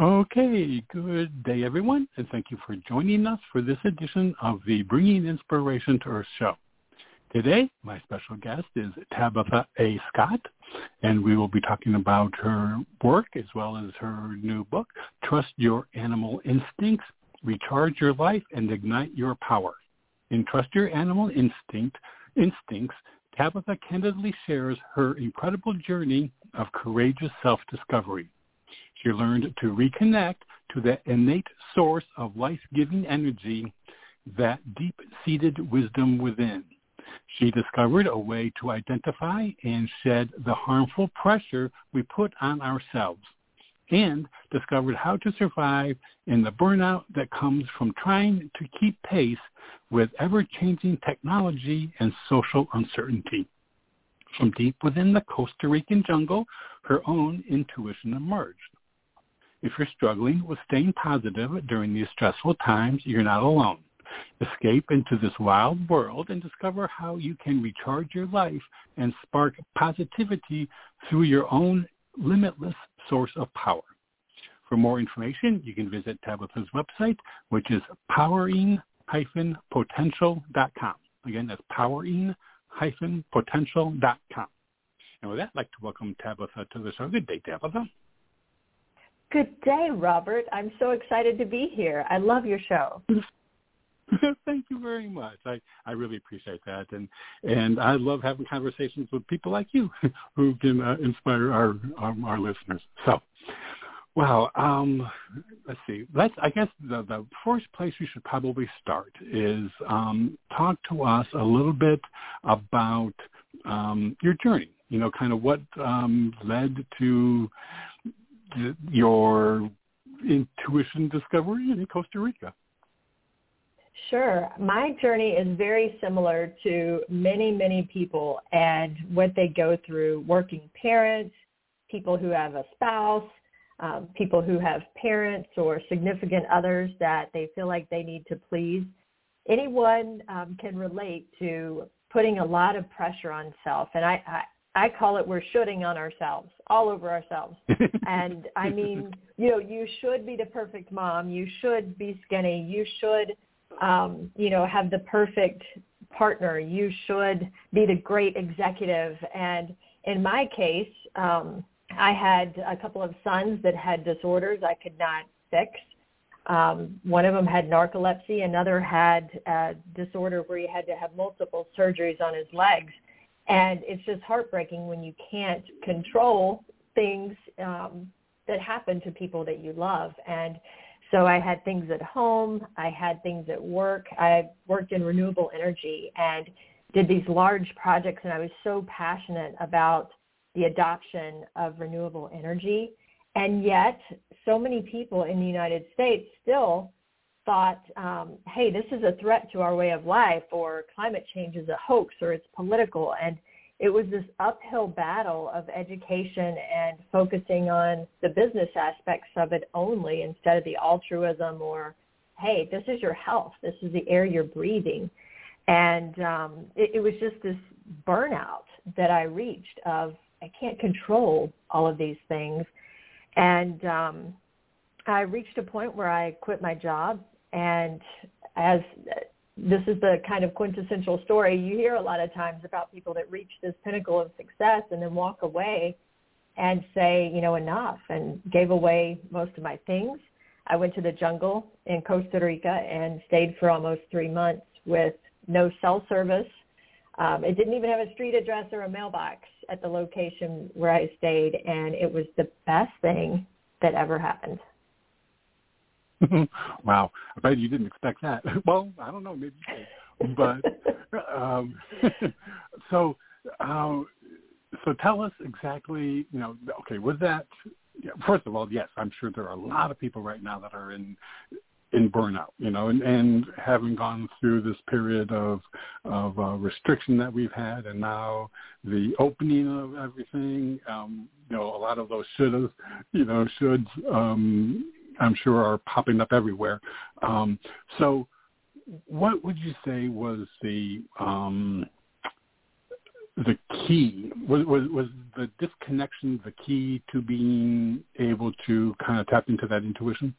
Okay, good day everyone, and thank you for joining us for this edition of the Bringing Inspiration to Earth show. Today, my special guest is Tabitha A. Scott, and we will be talking about her work as well as her new book, Trust Your Animal Instincts, Recharge Your Life, and Ignite Your Power. In Trust Your Animal Instinct, Instincts, Tabitha candidly shares her incredible journey of courageous self-discovery. She learned to reconnect to that innate source of life-giving energy, that deep-seated wisdom within. She discovered a way to identify and shed the harmful pressure we put on ourselves and discovered how to survive in the burnout that comes from trying to keep pace with ever-changing technology and social uncertainty. From deep within the Costa Rican jungle, her own intuition emerged. If you're struggling with staying positive during these stressful times, you're not alone. Escape into this wild world and discover how you can recharge your life and spark positivity through your own limitless source of power. For more information, you can visit Tabitha's website, which is powering-potential.com. Again, that's powering-potential.com. And with that, I'd like to welcome Tabitha to the show. Good day, Tabitha. Good day, Robert. I'm so excited to be here. I love your show. Thank you very much. I, I really appreciate that, and and I love having conversations with people like you who can uh, inspire our, our our listeners. So, well, um, let's see. Let's. I guess the the first place we should probably start is um, talk to us a little bit about um, your journey. You know, kind of what um, led to your intuition discovery in Costa Rica. Sure. My journey is very similar to many, many people and what they go through, working parents, people who have a spouse, um, people who have parents or significant others that they feel like they need to please. Anyone um, can relate to putting a lot of pressure on self. And I, I, call it we're shooting on ourselves, all over ourselves. and I mean, you know, you should be the perfect mom. You should be skinny. You should, um, you know, have the perfect partner. You should be the great executive. And in my case, um, I had a couple of sons that had disorders I could not fix. Um, one of them had narcolepsy. Another had a disorder where he had to have multiple surgeries on his legs and it's just heartbreaking when you can't control things um, that happen to people that you love. And so I had things at home. I had things at work. I worked in renewable energy and did these large projects. And I was so passionate about the adoption of renewable energy. And yet so many people in the United States still thought, um, hey, this is a threat to our way of life, or climate change is a hoax, or it's political. And it was this uphill battle of education and focusing on the business aspects of it only instead of the altruism or, hey, this is your health. This is the air you're breathing. And um, it, it was just this burnout that I reached of I can't control all of these things. And um, I reached a point where I quit my job and as this is the kind of quintessential story you hear a lot of times about people that reach this pinnacle of success and then walk away and say, you know, enough and gave away most of my things. I went to the jungle in Costa Rica and stayed for almost three months with no cell service. Um, it didn't even have a street address or a mailbox at the location where I stayed, and it was the best thing that ever happened. wow, I bet you didn't expect that. Well, I don't know, maybe you did. But um, so uh, so tell us exactly, you know, okay, was that first of all, yes, I'm sure there are a lot of people right now that are in in burnout, you know, and, and having gone through this period of of uh, restriction that we've had, and now the opening of everything, um, you know, a lot of those shouldas, you know, shoulds, um, I'm sure are popping up everywhere. Um, so, what would you say was the um, the key was, was was the disconnection the key to being able to kind of tap into that intuition?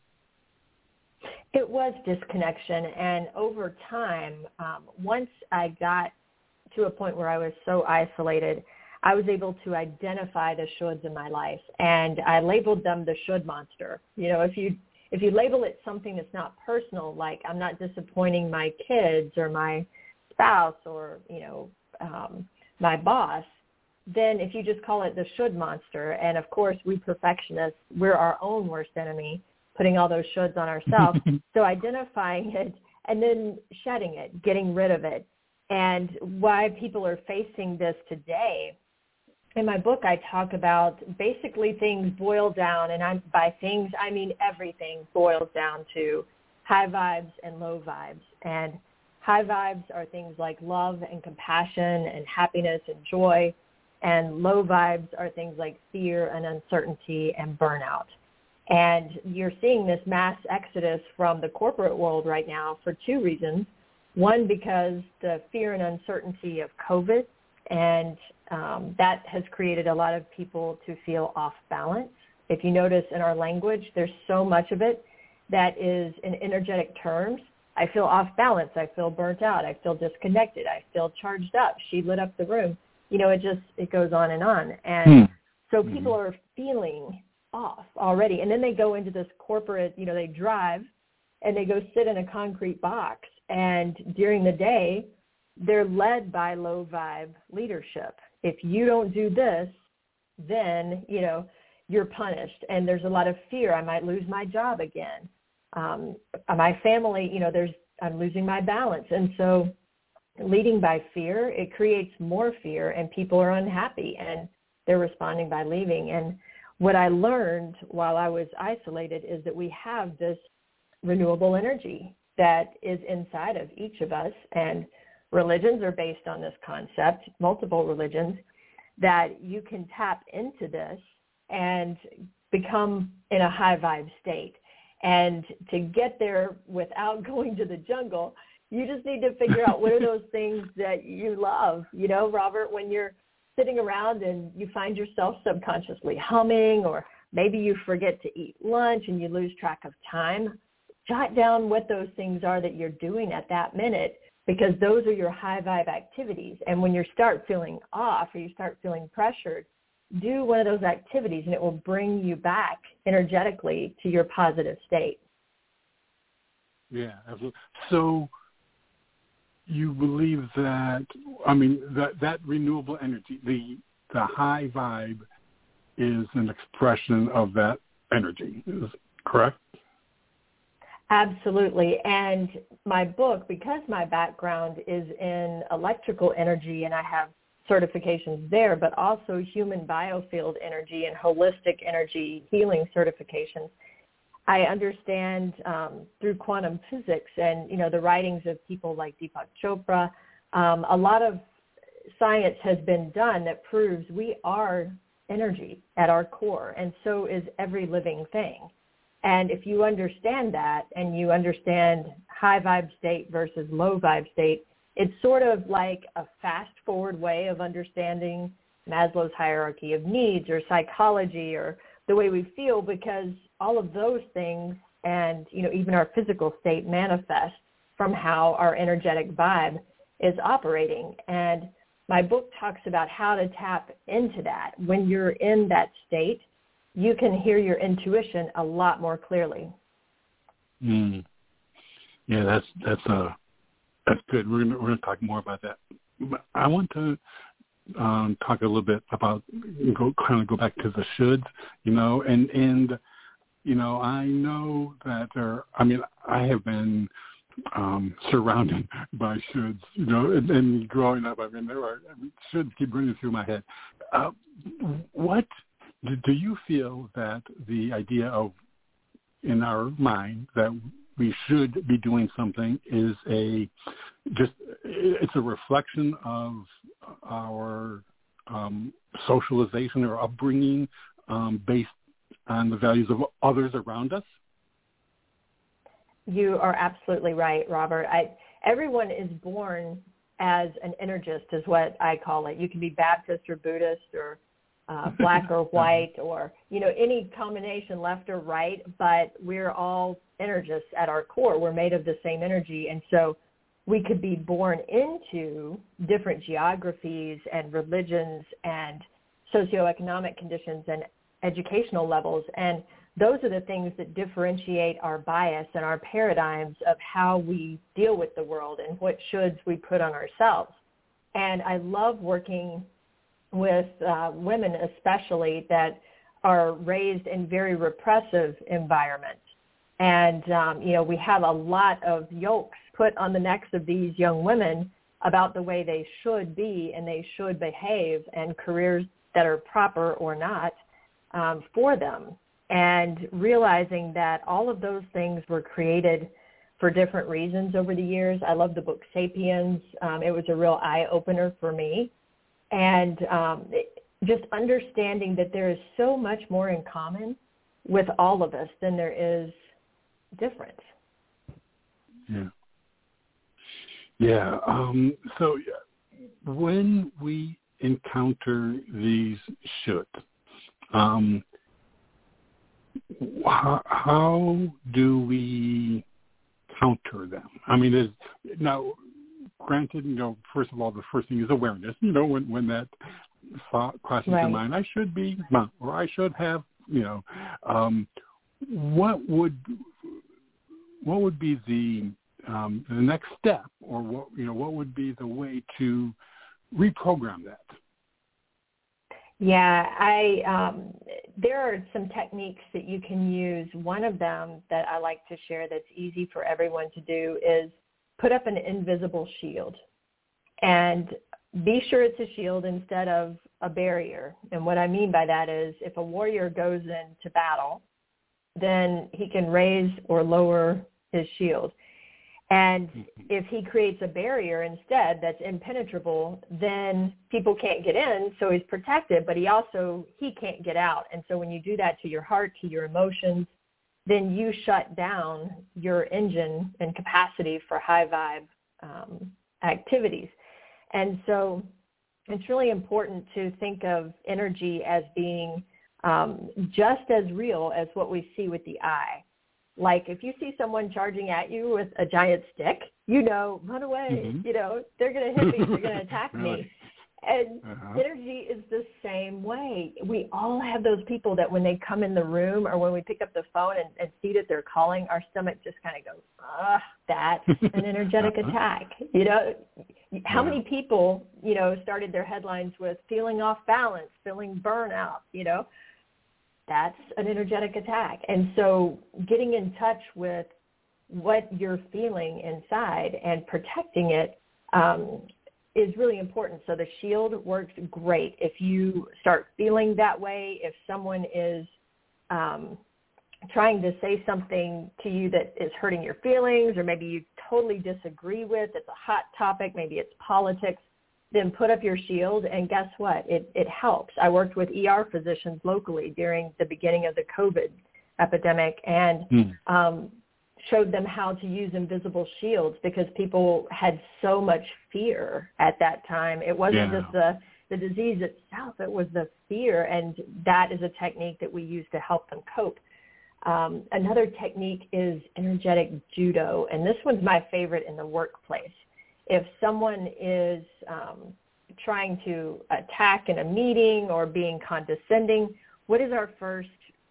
It was disconnection, and over time, um, once I got to a point where I was so isolated, I was able to identify the shoulds in my life, and I labeled them the should monster. You know, if you if you label it something that's not personal, like I'm not disappointing my kids or my spouse or you know um, my boss, then if you just call it the should monster, and of course we perfectionists, we're our own worst enemy, putting all those shoulds on ourselves. so identifying it and then shedding it, getting rid of it. And why people are facing this today. In my book, I talk about basically things boil down, and I'm, by things, I mean everything boils down to high vibes and low vibes. And High vibes are things like love and compassion and happiness and joy. And low vibes are things like fear and uncertainty and burnout. And you're seeing this mass exodus from the corporate world right now for two reasons. One, because the fear and uncertainty of COVID, and um, that has created a lot of people to feel off balance. If you notice in our language, there's so much of it that is in energetic terms I feel off balance. I feel burnt out. I feel disconnected. I feel charged up. She lit up the room. You know, it just it goes on and on. And hmm. so hmm. people are feeling off already. And then they go into this corporate, you know, they drive and they go sit in a concrete box. And during the day, they're led by low vibe leadership. If you don't do this, then, you know, you're punished. And there's a lot of fear. I might lose my job again um, my family, you know, there's I'm losing my balance, and so leading by fear, it creates more fear, and people are unhappy, and they're responding by leaving. And what I learned while I was isolated is that we have this renewable energy that is inside of each of us, and religions are based on this concept, multiple religions, that you can tap into this and become in a high vibe state. And to get there without going to the jungle, you just need to figure out what are those things that you love. You know, Robert, when you're sitting around and you find yourself subconsciously humming or maybe you forget to eat lunch and you lose track of time, jot down what those things are that you're doing at that minute because those are your high vibe activities. And when you start feeling off or you start feeling pressured, do one of those activities and it will bring you back energetically to your positive state. Yeah, absolutely. So you believe that I mean that that renewable energy, the the high vibe is an expression of that energy. Is correct? Absolutely. And my book, because my background is in electrical energy and I have certifications there, but also human biofield energy and holistic energy healing certifications. I understand um, through quantum physics and you know the writings of people like Deepak Chopra, um, a lot of science has been done that proves we are energy at our core, and so is every living thing. And if you understand that, and you understand high vibe state versus low vibe state, it's sort of like a fast forward way of understanding Maslow's hierarchy of needs or psychology or the way we feel because all of those things and you know even our physical state manifest from how our energetic vibe is operating. And my book talks about how to tap into that. When you're in that state you can hear your intuition a lot more clearly mm. yeah that's that's a that's good. We're gonna we're gonna talk more about that. I want to um, talk a little bit about go kind of go back to the shoulds, you know, and and you know I know that there. I mean, I have been um, surrounded by shoulds. You know, and, and growing up, I mean, there are I mean, shoulds keep running through my head. Uh, what do you feel that the idea of in our mind that we should be doing something is a just it's a reflection of our um, socialization or upbringing um, based on the values of others around us? You are absolutely right, Robert. I, everyone is born as an energist, is what I call it. You can be Baptist or Buddhist or uh, black or white or you know any combination left or right, but we're all energists at our core. We're made of the same energy, and so we could be born into different geographies and religions and socioeconomic conditions and educational levels. And those are the things that differentiate our bias and our paradigms of how we deal with the world and what shoulds we put on ourselves. And I love working with uh, women especially that are raised in very repressive environments. And, um, you know, we have a lot of yokes put on the necks of these young women about the way they should be and they should behave and careers that are proper or not um, for them. And realizing that all of those things were created for different reasons over the years. I love the book Sapiens. Um, it was a real eye opener for me and um, just understanding that there is so much more in common with all of us than there is difference. Yeah. Yeah. Um, so when we encounter these should, um, how, how do we counter them? I mean, now granted, you know, first of all, the first thing is awareness. You know, when when that thought crosses right. your mind, I should be, or I should have, you know, um, what would what would be the um, the next step, or what you know, what would be the way to reprogram that? Yeah, I um, there are some techniques that you can use. One of them that I like to share that's easy for everyone to do is put up an invisible shield and be sure it's a shield instead of a barrier. And what I mean by that is if a warrior goes into battle, then he can raise or lower his shield. And mm-hmm. if he creates a barrier instead that's impenetrable, then people can't get in, so he's protected, but he also he can't get out. And so when you do that to your heart, to your emotions, then you shut down your engine and capacity for high vibe um, activities. And so it's really important to think of energy as being um, just as real as what we see with the eye. Like if you see someone charging at you with a giant stick, you know, run away. Mm-hmm. You know, they're going to hit me. They're going to attack me. And uh-huh. energy is the same way. We all have those people that when they come in the room or when we pick up the phone and, and see that they're calling, our stomach just kind of goes, ah, that's an energetic uh-huh. attack. You know, how yeah. many people, you know, started their headlines with feeling off balance, feeling burnout, you know? That's an energetic attack. And so getting in touch with what you're feeling inside and protecting it um, is really important. So the shield works great if you start feeling that way. If someone is um, trying to say something to you that is hurting your feelings, or maybe you totally disagree with, it's a hot topic, maybe it's politics, then put up your shield and guess what? It it helps. I worked with ER physicians locally during the beginning of the COVID epidemic, and mm. um, showed them how to use invisible shields because people had so much fear at that time. It wasn't yeah. just the the disease itself; it was the fear, and that is a technique that we use to help them cope. Um, another technique is energetic judo, and this one's my favorite in the workplace. If someone is um, trying to attack in a meeting or being condescending, what is our first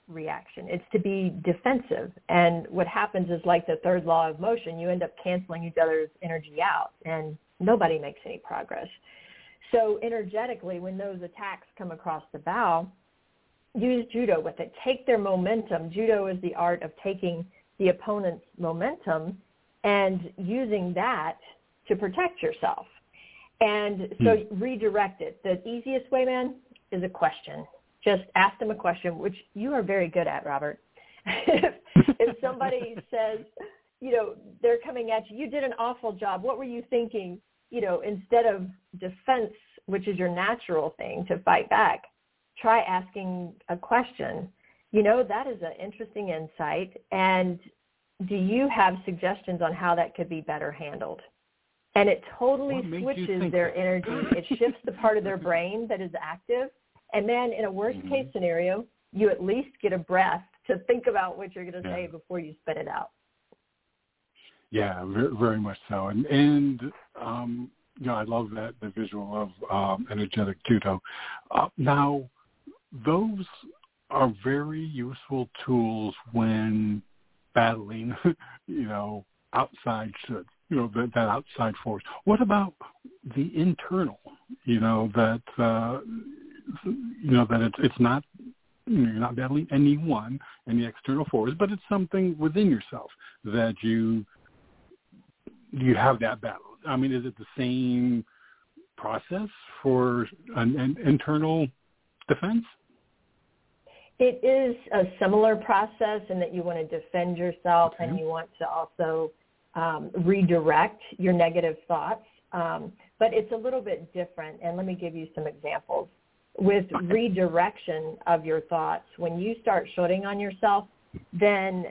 reaction. It's to be defensive. And what happens is like the third law of motion, you end up canceling each other's energy out and nobody makes any progress. So energetically, when those attacks come across the bow, use judo with it. Take their momentum. Judo is the art of taking the opponent's momentum and using that to protect yourself. And so hmm. redirect it. The easiest way, man, is a question. Just ask them a question, which you are very good at, Robert. if, if somebody says, you know, they're coming at you, you did an awful job. What were you thinking? You know, instead of defense, which is your natural thing to fight back, try asking a question. You know, that is an interesting insight. And do you have suggestions on how that could be better handled? And it totally switches their energy. it shifts the part of their brain that is active. And then in a worst mm-hmm. case scenario, you at least get a breath to think about what you're going to yeah. say before you spit it out. Yeah, very much so. And, and um, you know, I love that, the visual of um, energetic judo. Uh, now, those are very useful tools when battling, you know, outside you know, that, that outside force. What about the internal, you know, that, uh, you know, that it's, it's not, you know, you're not battling anyone, any external force, but it's something within yourself that you, you have that battle. I mean, is it the same process for an, an internal defense? It is a similar process in that you want to defend yourself okay. and you want to also um, redirect your negative thoughts. Um, but it's a little bit different. And let me give you some examples. With redirection of your thoughts, when you start shooting on yourself, then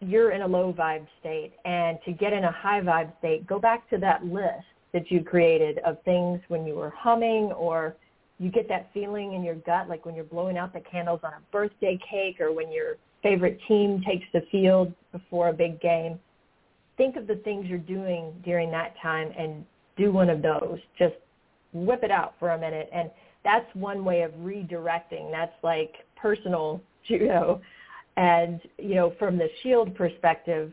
you're in a low vibe state. And to get in a high vibe state, go back to that list that you created of things when you were humming or you get that feeling in your gut like when you're blowing out the candles on a birthday cake or when your favorite team takes the field before a big game. Think of the things you're doing during that time and do one of those. Just whip it out for a minute. And that's one way of redirecting. That's like personal judo. And, you know, from the shield perspective,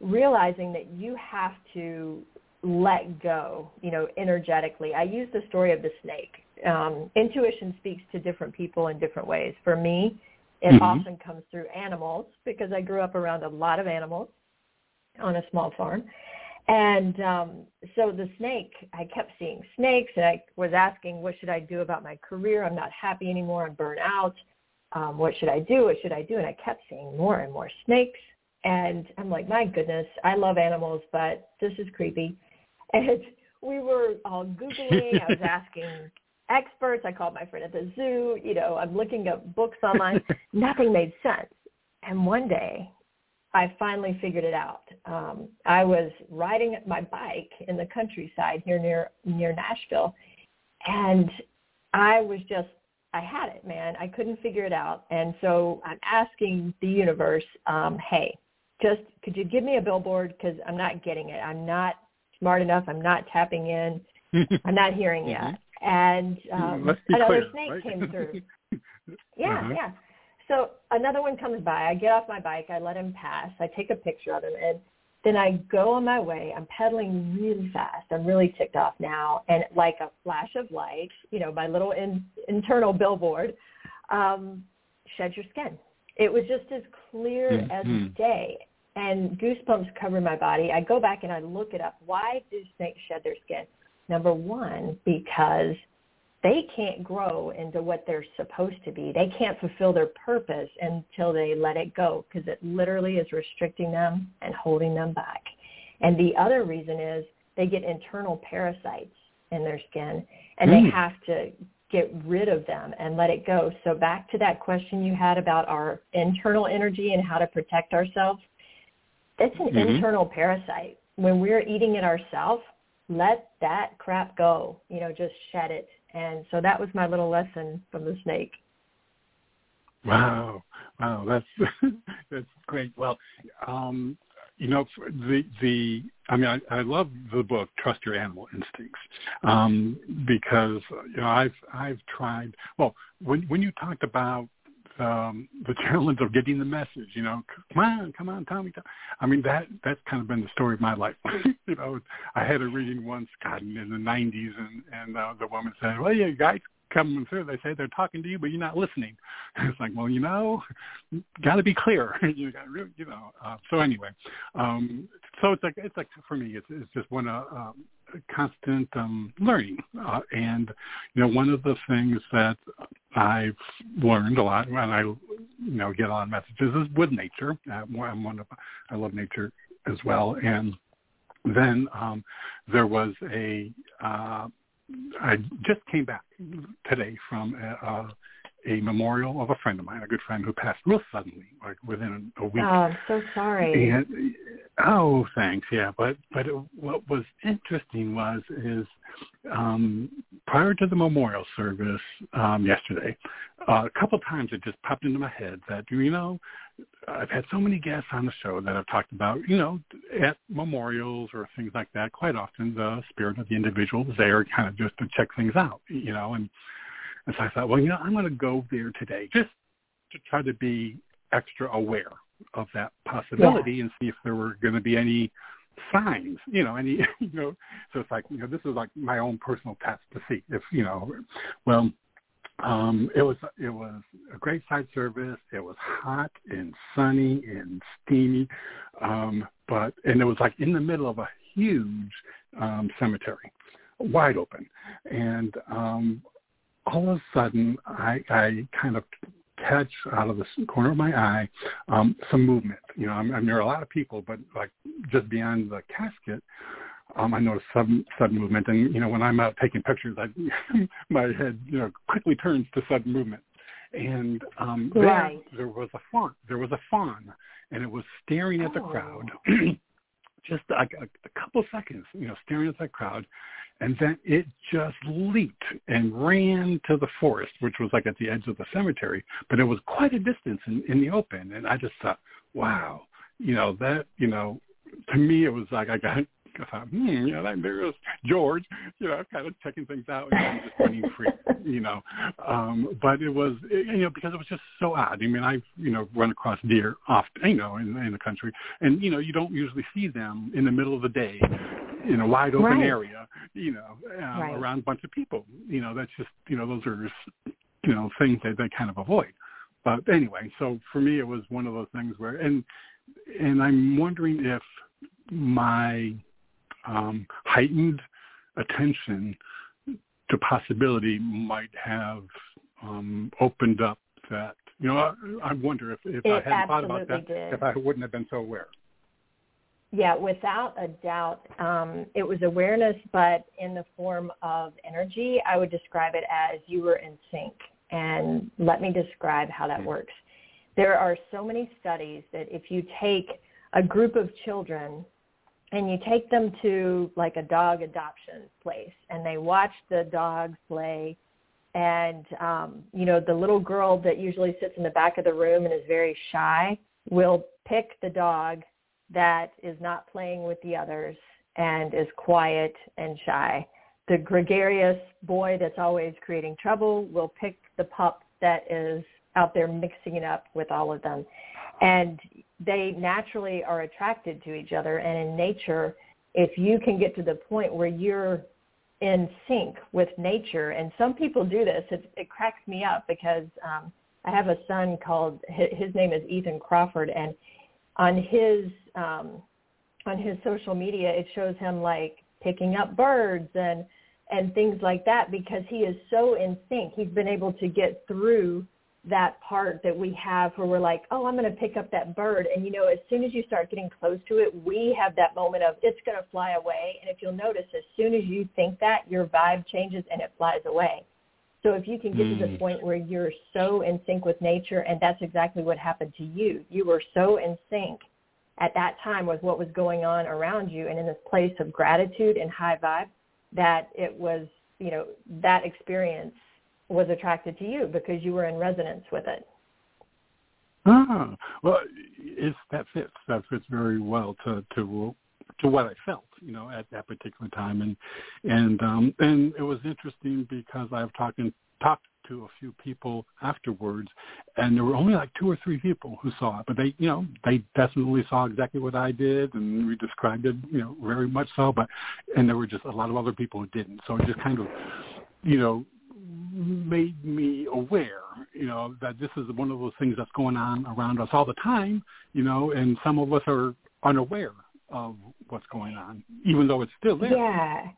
realizing that you have to let go, you know, energetically. I use the story of the snake um, intuition speaks to different people in different ways. For me, it mm-hmm. often comes through animals because I grew up around a lot of animals on a small farm. And um, so the snake, I kept seeing snakes, and I was asking, what should I do about my career? I'm not happy anymore. I'm burnt out. Um, what should I do? What should I do? And I kept seeing more and more snakes. And I'm like, my goodness, I love animals, but this is creepy. And we were all Googling. I was asking experts. I called my friend at the zoo. You know, I'm looking up books online. Nothing made sense. And one day, I finally figured it out. Um, I was riding my bike in the countryside here near near Nashville, and I was just I had it, man. I couldn't figure it out, and so I'm asking the universe, um, hey, just could you give me a billboard because I'm not getting it. I'm not smart enough. I'm not tapping in. I'm not hearing mm-hmm. yet and um, another clear, snake right? came through. yeah, uh-huh. yeah. So another one comes by. I get off my bike. I let him pass. I take a picture of him, and then I go on my way. I'm pedaling really fast. I'm really ticked off now, and like a flash of light, you know, my little in, internal billboard, um, shed your skin. It was just as clear mm-hmm. as day, and goosebumps cover my body. I go back and I look it up. Why do snakes shed their skin? Number one, because they can't grow into what they're supposed to be. They can't fulfill their purpose until they let it go because it literally is restricting them and holding them back. And the other reason is they get internal parasites in their skin and mm. they have to get rid of them and let it go. So back to that question you had about our internal energy and how to protect ourselves. It's an mm-hmm. internal parasite. When we're eating it ourselves, let that crap go. You know, just shed it. And so that was my little lesson from the snake. Wow, wow, that's that's great. Well, um, you know, the the I mean, I, I love the book Trust Your Animal Instincts um, because you know I've I've tried. Well, when when you talked about um, the challenge of getting the message. You know, come on, come on, Tommy. Tommy. I mean, that that's kind of been the story of my life. you know, I had a reading once, God, in the '90s, and and uh, the woman said, "Well, yeah, guys coming through, they say they're talking to you, but you're not listening. it's like, well, you know, got to be clear. you got, you know. Uh, so anyway, um, so it's like it's like for me, it's it's just one uh, um, constant um, learning, uh, and you know, one of the things that I've learned a lot when I, you know, get on messages is with nature. Uh, I'm one of I love nature as well, and then um, there was a uh, I just came back today from a, a memorial of a friend of mine, a good friend who passed real suddenly, like within a week. Oh, I'm so sorry. And oh, thanks. Yeah, but but it, what was interesting was is um, prior to the memorial service um, yesterday, uh, a couple times it just popped into my head that you know I've had so many guests on the show that have talked about, you know, at memorials or things like that, quite often the spirit of the individual is there kind of just to check things out, you know, and, and so I thought, well, you know, I'm going to go there today just to try to be extra aware of that possibility yeah. and see if there were going to be any signs, you know, any, you know, so it's like, you know, this is like my own personal test to see if, you know, well, um, it was it was a great side service. It was hot and sunny and steamy, um, but and it was like in the middle of a huge um, cemetery, wide open, and um, all of a sudden I, I kind of catch out of the corner of my eye um, some movement. You know, I'm, I'm near a lot of people, but like just beyond the casket, um, I noticed sudden sudden movement, and you know when I'm out taking pictures, I, my head you know quickly turns to sudden movement, and um, right. there there was a fawn. There was a fawn, and it was staring at the oh. crowd, just like a, a couple seconds, you know, staring at that crowd, and then it just leaped and ran to the forest, which was like at the edge of the cemetery, but it was quite a distance in, in the open, and I just thought, wow, you know that you know to me it was like I got I thought, hmm, you know, that there's George, you know, kind of checking things out and just running free, you know. Um, but it was, you know, because it was just so odd. I mean, I've, you know, run across deer often, you know, in, in the country, and you know, you don't usually see them in the middle of the day in a wide open right. area, you know, um, right. around a bunch of people. You know, that's just, you know, those are, you know, things that they kind of avoid. But anyway, so for me, it was one of those things where, and and I'm wondering if my um, heightened attention to possibility might have um, opened up that. You know, I, I wonder if, if I hadn't thought about that, did. if I wouldn't have been so aware. Yeah, without a doubt, um, it was awareness, but in the form of energy. I would describe it as you were in sync. And let me describe how that works. There are so many studies that if you take a group of children and you take them to like a dog adoption place and they watch the dogs play and um you know the little girl that usually sits in the back of the room and is very shy will pick the dog that is not playing with the others and is quiet and shy. The gregarious boy that's always creating trouble will pick the pup that is out there mixing it up with all of them. And they naturally are attracted to each other. And in nature, if you can get to the point where you're in sync with nature, and some people do this, it, it cracks me up because um, I have a son called his name is Ethan Crawford, and on his um, on his social media, it shows him like picking up birds and and things like that because he is so in sync. He's been able to get through that part that we have where we're like, oh, I'm going to pick up that bird. And, you know, as soon as you start getting close to it, we have that moment of it's going to fly away. And if you'll notice, as soon as you think that, your vibe changes and it flies away. So if you can get mm. to the mm. point where you're so in sync with nature, and that's exactly what happened to you, you were so in sync at that time was what was going on around you and in this place of gratitude and high vibe that it was, you know, that experience was attracted to you because you were in resonance with it. Ah, well, it's, that fits. That fits very well to to to what I felt, you know, at that particular time, and and um, and it was interesting because I've talked and talked to a few people afterwards, and there were only like two or three people who saw it, but they, you know, they definitely saw exactly what I did, and we described it, you know, very much so. But and there were just a lot of other people who didn't. So it just kind of, you know, made me aware, you know, that this is one of those things that's going on around us all the time, you know, and some of us are unaware of what's going on, even though it's still there. Yeah.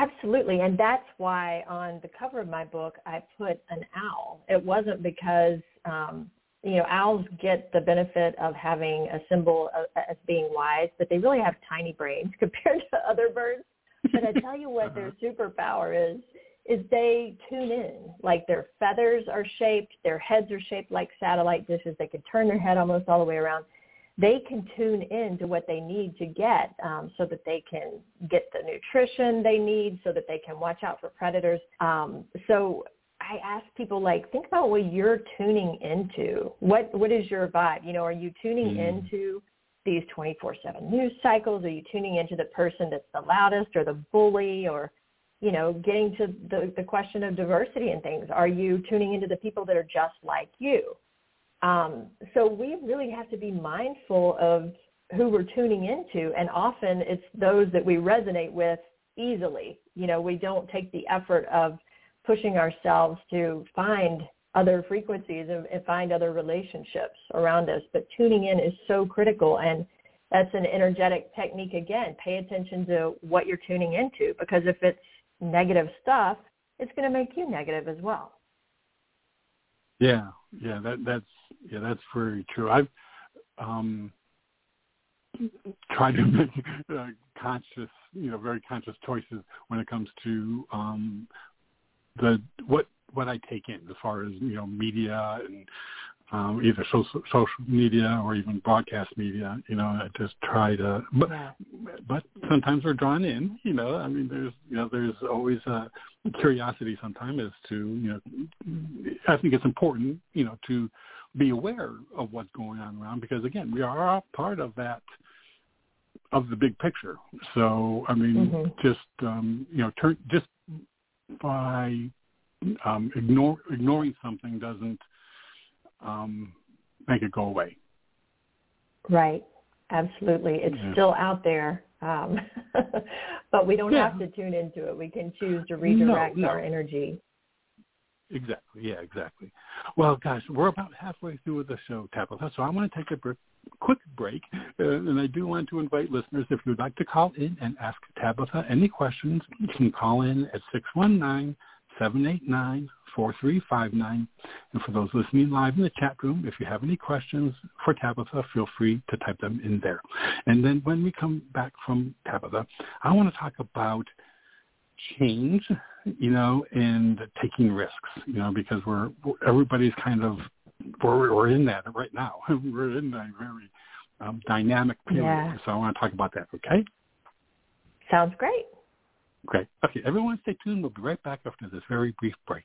Absolutely. And that's why on the cover of my book I put an owl. It wasn't because um you know, owls get the benefit of having a symbol as being wise, but they really have tiny brains compared to other birds. But I tell you what their uh-huh. superpower is, is they tune in. Like their feathers are shaped, their heads are shaped like satellite dishes. They can turn their head almost all the way around. They can tune in to what they need to get um, so that they can get the nutrition they need, so that they can watch out for predators. Um, so I ask people like, think about what you're tuning into. What what is your vibe? You know, are you tuning mm. into these 24/7 news cycles? Are you tuning into the person that's the loudest or the bully or you know, getting to the the question of diversity and things? Are you tuning into the people that are just like you? Um, so we really have to be mindful of who we're tuning into, and often it's those that we resonate with easily. You know, we don't take the effort of pushing ourselves to find other frequencies and, and find other relationships around us. But tuning in is so critical and that's an energetic technique again. Pay attention to what you're tuning into because if it's negative stuff, it's going to make you negative as well. Yeah, yeah, that that's yeah, that's very true. I've um tried to make uh, conscious, you know, very conscious choices when it comes to um the what what I take in as far as you know media and um, either social social media or even broadcast media. You know, I just try to, but yeah. but sometimes we're drawn in. You know, I mean, there's you know there's always a curiosity sometimes as to you know. I think it's important you know to be aware of what's going on around because again we are all part of that of the big picture. So I mean, mm-hmm. just um, you know, turn just by um, ignore, ignoring something doesn't um, make it go away. Right. Absolutely. It's yeah. still out there. Um, but we don't yeah. have to tune into it. We can choose to redirect no, no. our energy. Exactly. Yeah, exactly. Well, guys, we're about halfway through with the show, Tabitha, so I want to take a br- quick break, uh, and I do want to invite listeners, if you'd like to call in and ask Tabitha any questions, you can call in at 619-789-4359. And for those listening live in the chat room, if you have any questions for Tabitha, feel free to type them in there. And then when we come back from Tabitha, I want to talk about change, you know, and taking risks, you know, because we're, we're everybody's kind of we're, we're in that right now. we're in a very um, dynamic period. Yeah. So I want to talk about that. Okay. Sounds great. Great. Okay, everyone stay tuned. We'll be right back after this very brief break.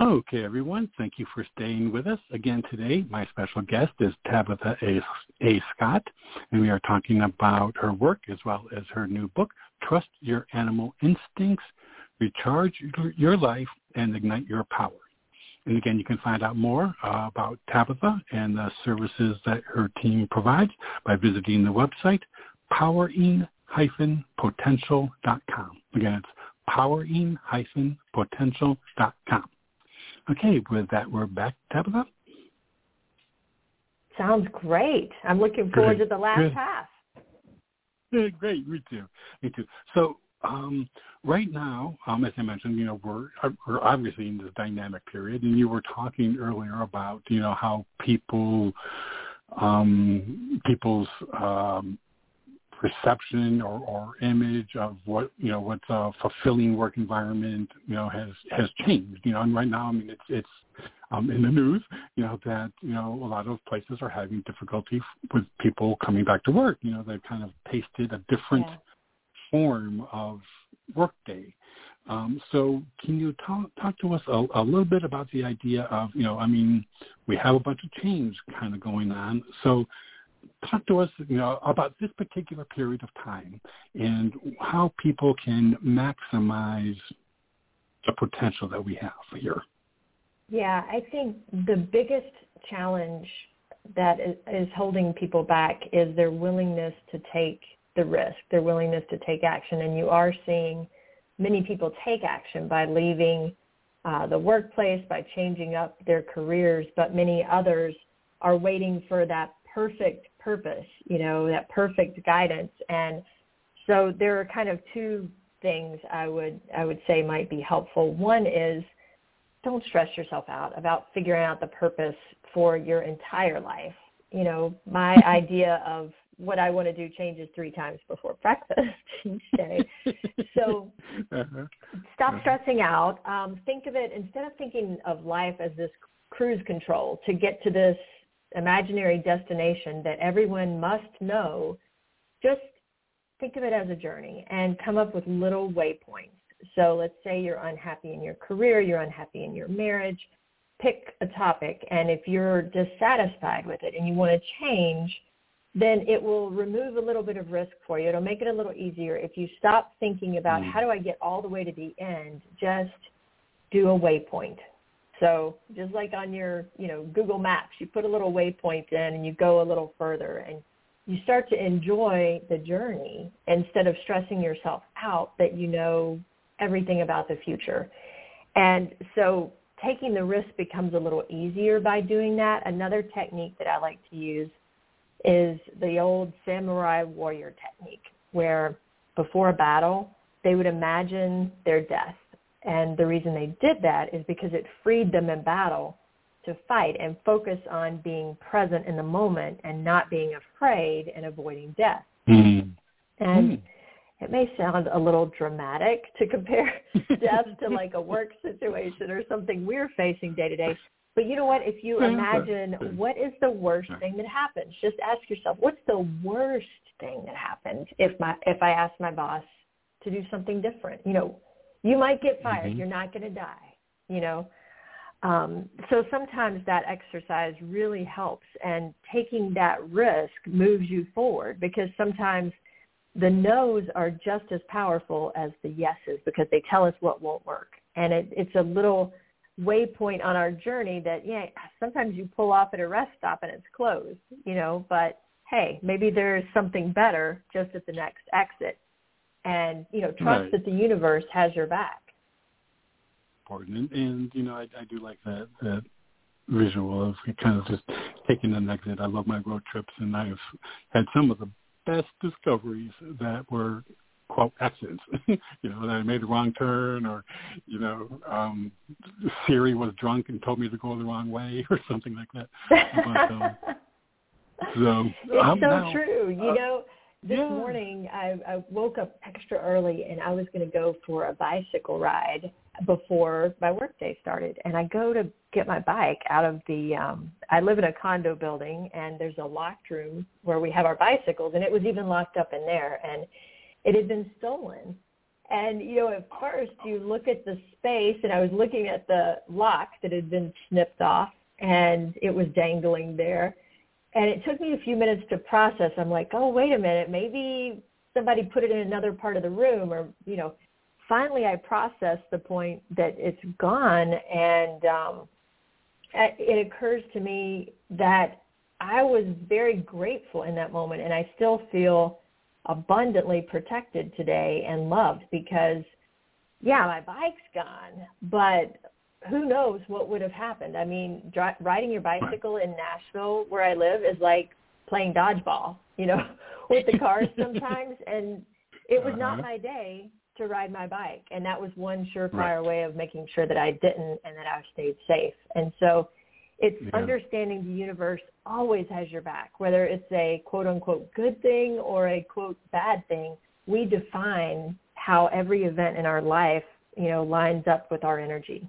Okay, everyone. Thank you for staying with us. Again today, my special guest is Tabitha A. A. Scott, and we are talking about her work as well as her new book, Trust Your Animal Instincts, recharge your life, and ignite your power. And again, you can find out more uh, about Tabitha and the services that her team provides by visiting the website powering-potential.com. Again, it's powering-potential.com. Okay, with that, we're back, Tabitha. Sounds great. I'm looking forward to the last Good. half. Great, me too. Me too. So um, right now, um, as I mentioned, you know, we're we're obviously in this dynamic period, and you were talking earlier about you know how people um, people's um, perception or, or image of what you know what's a fulfilling work environment you know has has changed you know and right now I mean it's it's um, in the news you know that you know a lot of places are having difficulty with people coming back to work you know they've kind of tasted a different yeah. form of workday um, so can you talk talk to us a, a little bit about the idea of you know I mean we have a bunch of change kind of going on so talk to us you know, about this particular period of time and how people can maximize the potential that we have here. Yeah, I think the biggest challenge that is holding people back is their willingness to take the risk, their willingness to take action. And you are seeing many people take action by leaving uh, the workplace, by changing up their careers, but many others are waiting for that perfect purpose, you know, that perfect guidance. And so there are kind of two things I would I would say might be helpful. One is don't stress yourself out about figuring out the purpose for your entire life. You know, my idea of what I want to do changes three times before breakfast each day. So uh-huh. stop uh-huh. stressing out. Um, think of it instead of thinking of life as this cruise control to get to this imaginary destination that everyone must know, just think of it as a journey and come up with little waypoints. So let's say you're unhappy in your career, you're unhappy in your marriage, pick a topic and if you're dissatisfied with it and you want to change, then it will remove a little bit of risk for you. It'll make it a little easier if you stop thinking about mm. how do I get all the way to the end, just do a waypoint. So just like on your, you know, Google Maps, you put a little waypoint in and you go a little further and you start to enjoy the journey instead of stressing yourself out that you know everything about the future. And so taking the risk becomes a little easier by doing that. Another technique that I like to use is the old samurai warrior technique where before a battle, they would imagine their death and the reason they did that is because it freed them in battle to fight and focus on being present in the moment and not being afraid and avoiding death. Mm. And mm. it may sound a little dramatic to compare death to like a work situation or something we're facing day to day. But you know what? If you imagine what is the worst thing that happens, just ask yourself, what's the worst thing that happened if my if I ask my boss to do something different? You know, you might get fired. Mm-hmm. You're not going to die, you know. Um, so sometimes that exercise really helps and taking that risk moves you forward because sometimes the no's are just as powerful as the yeses because they tell us what won't work. And it, it's a little waypoint on our journey that, yeah, sometimes you pull off at a rest stop and it's closed, you know, but hey, maybe there's something better just at the next exit and you know trust right. that the universe has your back. Important and, and you know I, I do like that that visual of kind of just taking an exit i love my road trips and i've had some of the best discoveries that were quote accidents. You know that i made a wrong turn or you know um siri was drunk and told me to go the wrong way or something like that. But um so it's I'm so now, true. You uh, know this yeah. morning I, I woke up extra early and I was going to go for a bicycle ride before my workday started. And I go to get my bike out of the, um, I live in a condo building and there's a locked room where we have our bicycles and it was even locked up in there and it had been stolen. And, you know, at first you look at the space and I was looking at the lock that had been snipped off and it was dangling there and it took me a few minutes to process. I'm like, oh, wait a minute, maybe somebody put it in another part of the room or, you know, finally I processed the point that it's gone and um, it occurs to me that I was very grateful in that moment and I still feel abundantly protected today and loved because yeah, my bike's gone, but who knows what would have happened. I mean, dri- riding your bicycle in Nashville where I live is like playing dodgeball, you know, with the cars sometimes and it was uh-huh. not my day to ride my bike and that was one surefire right. way of making sure that I didn't and that I stayed safe. And so it's yeah. understanding the universe always has your back, whether it's a quote unquote good thing or a quote bad thing. We define how every event in our life, you know, lines up with our energy.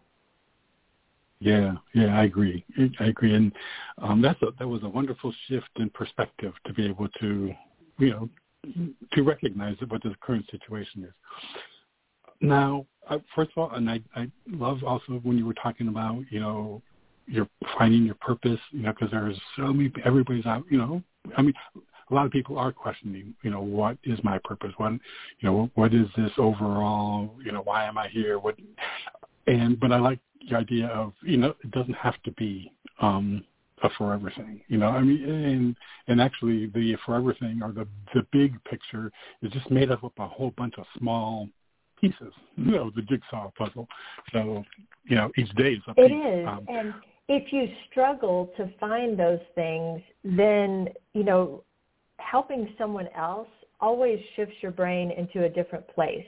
Yeah, yeah, I agree. I agree, and um, that's a, that was a wonderful shift in perspective to be able to, you know, to recognize what the current situation is. Now, first of all, and I, I love also when you were talking about, you know, you're finding your purpose, you know, because there's so many, everybody's out, you know, I mean, a lot of people are questioning, you know, what is my purpose? What, you know, what is this overall, you know, why am I here? What, and, but I like the idea of, you know, it doesn't have to be, um, a forever thing, you know. I mean, and and actually, the forever thing or the the big picture is just made up of a whole bunch of small pieces, you know, the jigsaw puzzle. So, you know, each day is a piece. It is, um, and if you struggle to find those things, then, you know, helping someone else always shifts your brain into a different place.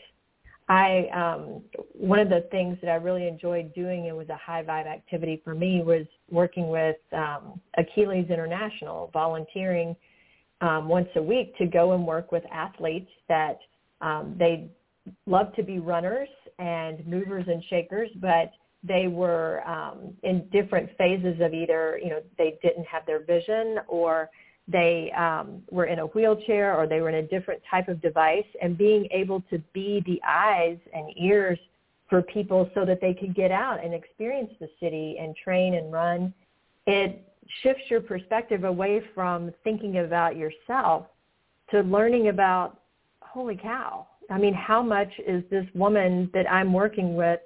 I um, one of the things that I really enjoyed doing and was a high vibe activity for me was working with um, Achilles International, volunteering um, once a week to go and work with athletes that um, they love to be runners and movers and shakers, but they were um, in different phases of either, you know, they didn't have their vision or they um, were in a wheelchair or they were in a different type of device and being able to be the eyes and ears for people so that they could get out and experience the city and train and run, it shifts your perspective away from thinking about yourself to learning about, holy cow, I mean, how much is this woman that I'm working with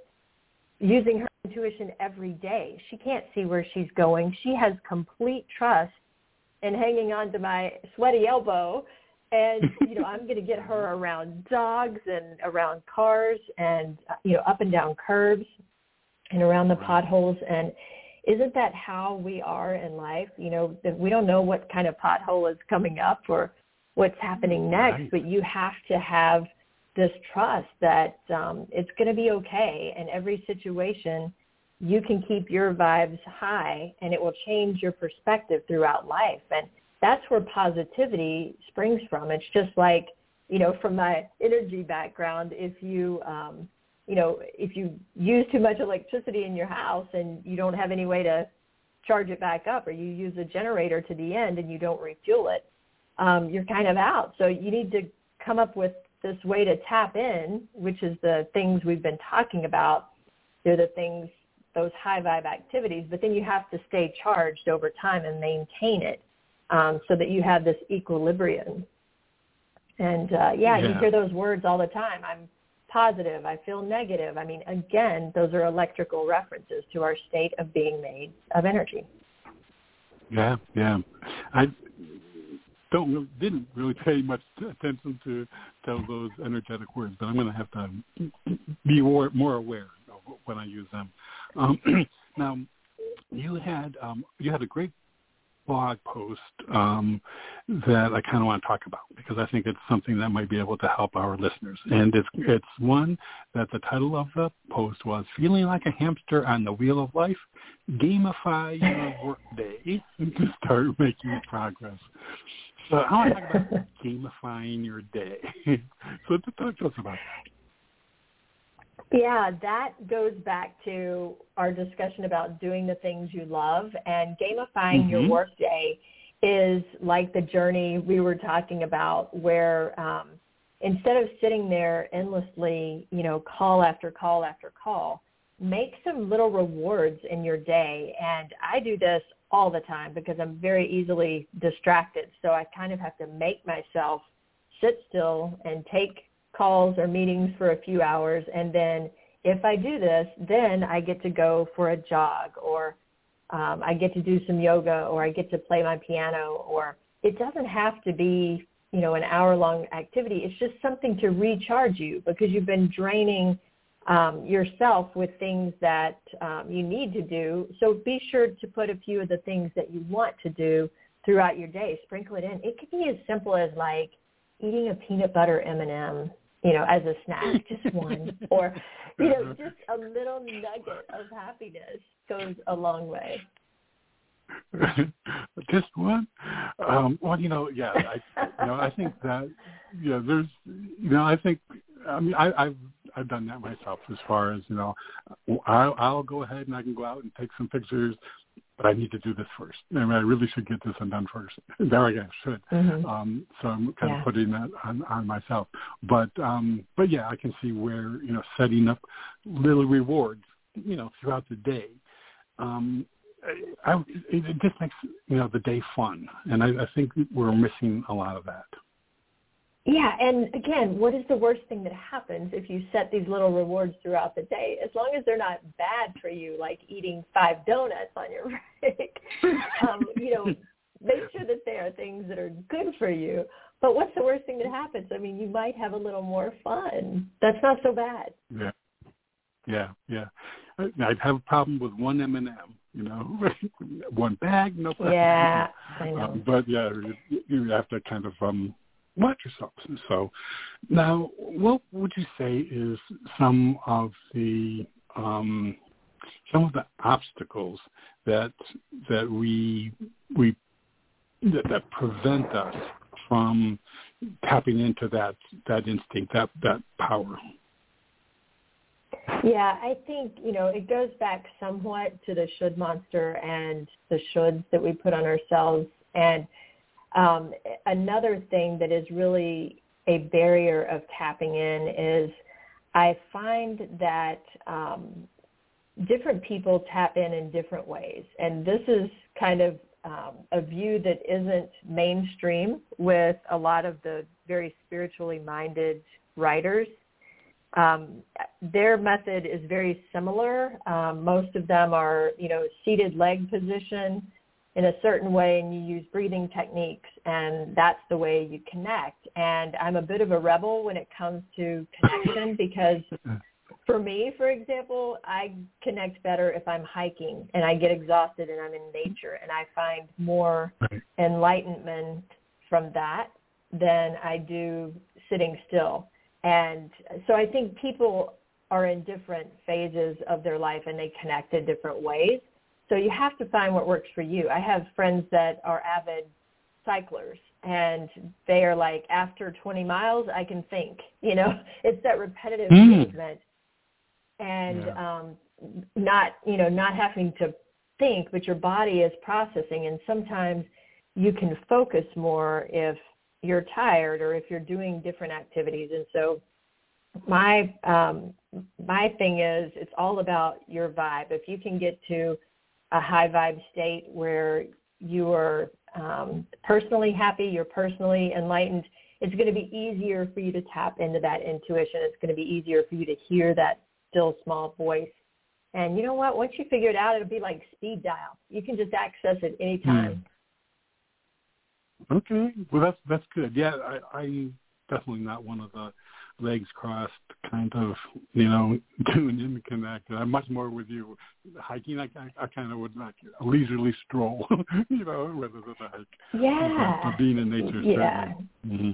using her intuition every day? She can't see where she's going. She has complete trust and hanging on to my sweaty elbow. And you know i'm going to get her around dogs and around cars and you know up and down curbs and around the potholes. And isn't that how we are in life? You know that we don't know what kind of pothole is coming up or what's happening next right. but you have to have this trust that um it's going to be okay. In every situation you can keep your vibes high and it will change your perspective throughout life. And that's where positivity springs from. It's just like, you know, from my energy background, if you, um, you know, if you use too much electricity in your house and you don't have any way to charge it back up or you use a generator to the end and you don't refuel it, um, you're kind of out. So you need to come up with this way to tap in, which is the things we've been talking about. They're the things those high vibe activities, but then you have to stay charged over time and maintain it um, so that you have this equilibrium. And uh, yeah, yeah, you hear those words all the time. I'm positive. I feel negative. I mean, again, those are electrical references to our state of being made of energy. Yeah, yeah. I don't really, didn't really pay much attention to to those energetic words, but I'm going to have to be more, more aware of when I use them. Um, now, you had um, you had a great blog post um, that I kind of want to talk about because I think it's something that might be able to help our listeners. And it's it's one that the title of the post was "Feeling Like a Hamster on the Wheel of Life: Gamify Your Workday to Start Making Progress." So I want to talk about gamifying your day. so talk to us about that. Yeah, that goes back to our discussion about doing the things you love and gamifying mm-hmm. your workday is like the journey we were talking about where um, instead of sitting there endlessly, you know, call after call after call, make some little rewards in your day. And I do this all the time because I'm very easily distracted. So I kind of have to make myself sit still and take calls or meetings for a few hours and then if I do this, then I get to go for a jog or um, I get to do some yoga or I get to play my piano or it doesn't have to be, you know, an hour long activity. It's just something to recharge you because you've been draining um, yourself with things that um, you need to do. So be sure to put a few of the things that you want to do throughout your day. Sprinkle it in. It could be as simple as like eating a peanut butter M&M, you know, as a snack, just one, or you know, just a little nugget of happiness goes a long way. just one. Um, well, you know, yeah, I, you know, I think that, yeah, there's, you know, I think, I mean, I, I've I've done that myself as far as you know, I'll, I'll go ahead and I can go out and take some pictures, but I need to do this first. I mean, I really should get this undone first. there I should. Mm-hmm. Um, so I'm kind yeah. of putting that on, on myself. But um, but yeah, I can see where you know setting up little rewards, you know, throughout the day. Um, I, it just makes you know the day fun, and I, I think we're missing a lot of that. Yeah, and again, what is the worst thing that happens if you set these little rewards throughout the day? As long as they're not bad for you, like eating five donuts on your break, um, you know, make sure that they are things that are good for you. But what's the worst thing that happens? I mean, you might have a little more fun. That's not so bad. Yeah, yeah, yeah. I'd have a problem with one M&M you know, one bag, no problem. Yeah, I know. Um, but yeah, you, you have to kind of um watch. So now, what would you say is some of the um, some of the obstacles that that we we that, that prevent us from tapping into that that instinct, that that power? Yeah, I think, you know, it goes back somewhat to the should monster and the shoulds that we put on ourselves. And um, another thing that is really a barrier of tapping in is I find that um, different people tap in in different ways. And this is kind of um, a view that isn't mainstream with a lot of the very spiritually minded writers. Um, their method is very similar. Um, most of them are, you know, seated leg position in a certain way and you use breathing techniques and that's the way you connect. And I'm a bit of a rebel when it comes to connection because for me, for example, I connect better if I'm hiking and I get exhausted and I'm in nature and I find more enlightenment from that than I do sitting still. And so I think people are in different phases of their life and they connect in different ways. So you have to find what works for you. I have friends that are avid cyclers and they are like after 20 miles I can think, you know, it's that repetitive mm. movement and yeah. um not, you know, not having to think but your body is processing and sometimes you can focus more if you're tired or if you're doing different activities and so my um my thing is it's all about your vibe if you can get to a high vibe state where you are um, personally happy, you're personally enlightened, it's going to be easier for you to tap into that intuition. It's going to be easier for you to hear that still small voice. And you know what? Once you figure it out, it'll be like speed dial. You can just access it anytime. Hmm. Okay, well that's that's good. Yeah, I, I definitely not one of the legs crossed, kind of, you know, tune in connected. I'm much more with you. Hiking, I, I, I kind of would like a leisurely stroll, you know, rather than a hike. Yeah. But, being in nature, yeah. Mm-hmm.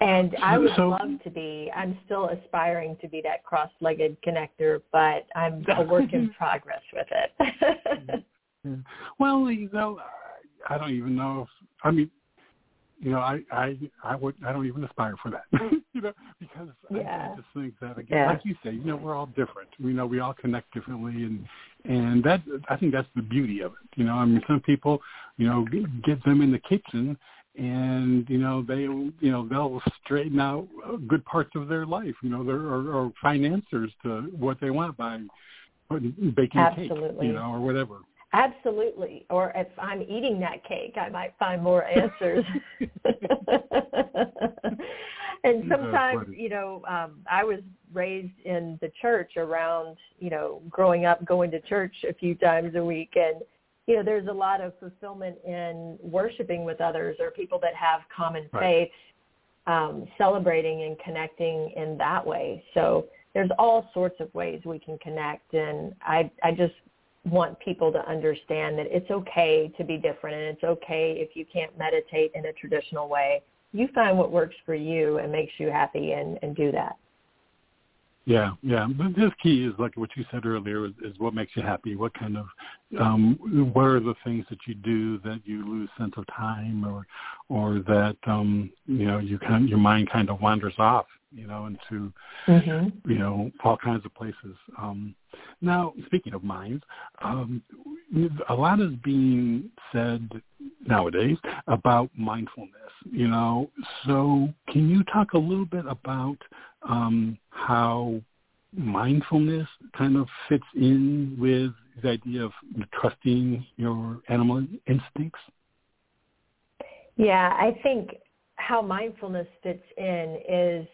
And I would so, love to be, I'm still aspiring to be that cross-legged connector, but I'm a work in progress with it. yeah. Well, you know, I don't even know if, I mean, you know, I I I would I don't even aspire for that, mm. you know, because yeah. I, I just think that again, yeah. like you say, you know, we're all different. We know we all connect differently, and and that I think that's the beauty of it. You know, I mean, some people, you know, get get them in the kitchen, and you know they you know they'll straighten out good parts of their life. You know, they're or, or find answers to what they want by baking Absolutely. cake, you know, or whatever. Absolutely. Or if I'm eating that cake, I might find more answers. and sometimes, you know, um, I was raised in the church around, you know, growing up going to church a few times a week and you know, there's a lot of fulfillment in worshiping with others or people that have common Right. faith, um, celebrating and connecting in that way. So there's all sorts of ways we can connect, and I I just want people to understand that it's okay to be different, and it's okay if you can't meditate in a traditional way. You find what works for you and makes you happy, and and do that. Yeah, yeah. But this key is like what you said earlier is, is what makes you happy. What kind of, um, what are the things that you do that you lose sense of time, or, or that um, you know you kind your mind kind of wanders off, you know, into Mm-hmm. you know all kinds of places. Um, now, speaking of minds, um, a lot is being said nowadays about mindfulness. You know, so can you talk a little bit about um, how mindfulness kind of fits in with the idea of trusting your animal instincts? Yeah, I think how mindfulness fits in is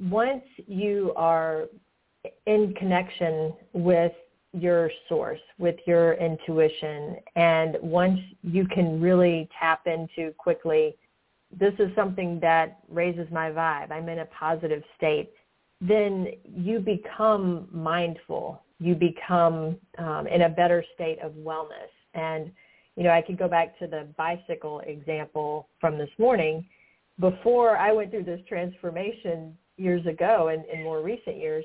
once you are in connection with your source, with your intuition, and once you can really tap into quickly, this is something that raises my vibe, I'm in a positive state, then you become mindful. You become um, in a better state of wellness. And you know, I could go back to the bicycle example from this morning. Before I went through this transformation years ago and in more recent years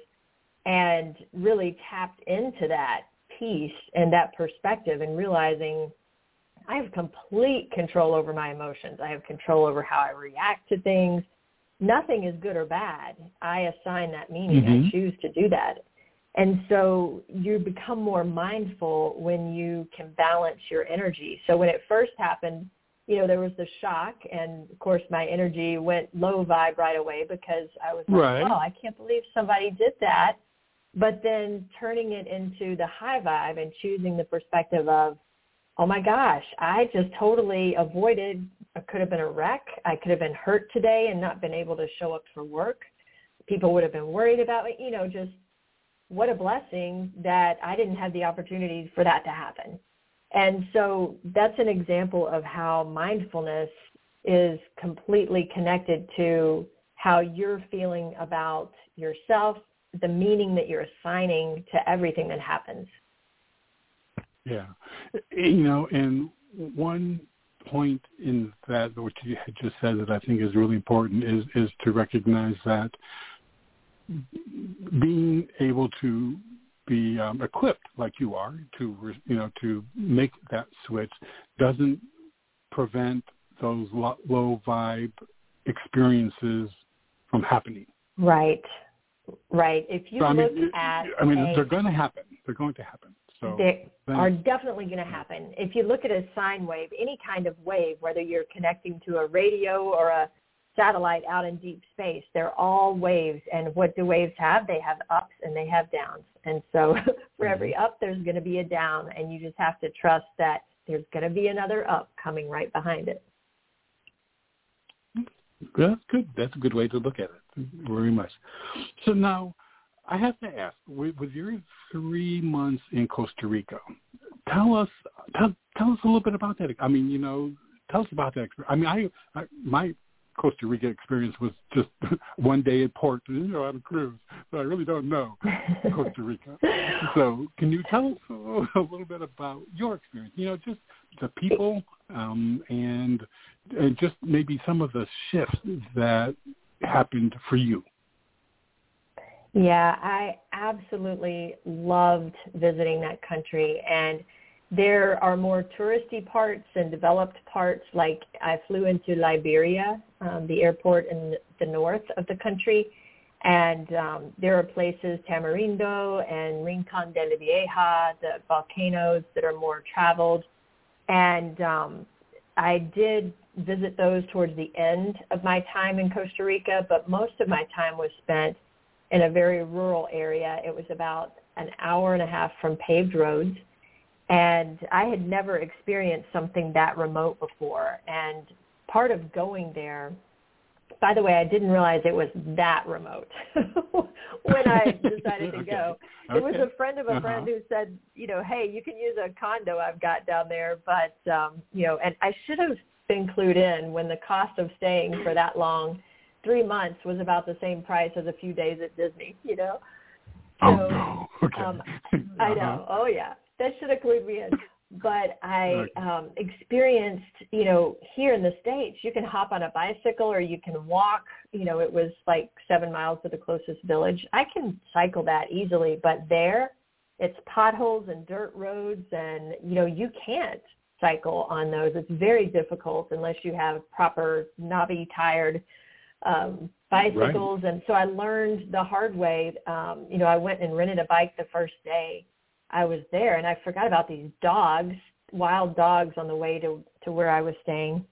and really tapped into that peace and that perspective and realizing I have complete control over my emotions. I have control over how I react to things. Nothing is good or bad. I assign that meaning. Mhm. I choose to do that. And so you become more mindful when you can balance your energy. So when it first happened, you know, there was the shock and of course my energy went low vibe right away because I was like, Right. oh, I can't believe somebody did that. But then turning it into the high vibe and choosing the perspective of, oh my gosh, I just totally avoided, I could have been a wreck. I could have been hurt today and not been able to show up for work. People would have been worried about me, you know, just what a blessing that I didn't have the opportunity for that to happen. And so that's an example of how mindfulness is completely connected to how you're feeling about yourself, the meaning that you're assigning to everything that happens. Yeah, you know, and one point in that which you had just said that I think is really important is is to recognize that being able to be um, equipped like you are to re- you know to make that switch doesn't prevent those lo- low vibe experiences from happening. Right. Right. If you So, I mean, look it- at I mean, a- they're going to happen. They're going to happen. So they then- are definitely going to happen. If you look at a sine wave, any kind of wave, whether you're connecting to a radio or a satellite out in deep space, they're all waves. And what do waves have? They have ups and they have downs. And so for every mm-hmm. up, there's going to be a down, and you just have to trust that there's going to be another up coming right behind it. That's good. That's a good way to look at it. Very much. So now, I have to ask, with, with your three months in Costa Rica, tell us tell, tell us a little bit about that. I mean, you know, tell us about that. I mean, I, I my Costa Rica experience was just one day at port, you know, on a cruise. So I really don't know Costa Rica. So can you tell us a little bit about your experience? You know, just the people um, and, and just maybe some of the shifts that happened for you. Yeah, I absolutely loved visiting that country and there are more touristy parts and developed parts like I flew into Liberia, um, the airport in the north of the country and um, there are places, Tamarindo and Rincon de la Vieja, the volcanoes that are more traveled. And um, I did visit those towards the end of my time in Costa Rica, but most of my time was spent in a very rural area. It was about an hour and a half from paved roads. And I had never experienced something that remote before. And part of going there by the way, I didn't realize it was that remote when I decided to okay. go. Okay. It was a friend of a Uh-huh. friend who said, you know, hey, you can use a condo I've got down there, but um, you know, and I should have been clued in when the cost of staying for that long, three months was about the same price as a few days at Disney, you know. Oh no. Okay. um, I know. Oh yeah, that should have clued me in. But I um, experienced, you know, here in the states, you can hop on a bicycle or you can walk. You know, it was like seven miles to the closest village. I can cycle that easily, but there, it's potholes and dirt roads, and you know, you can't cycle on those. It's very difficult unless you have proper knobby tired um, bicycles. And so I learned the hard way. Um, you know, I went and rented a bike the first day I was there, and I forgot about these dogs, wild dogs, on the way to to where I was staying.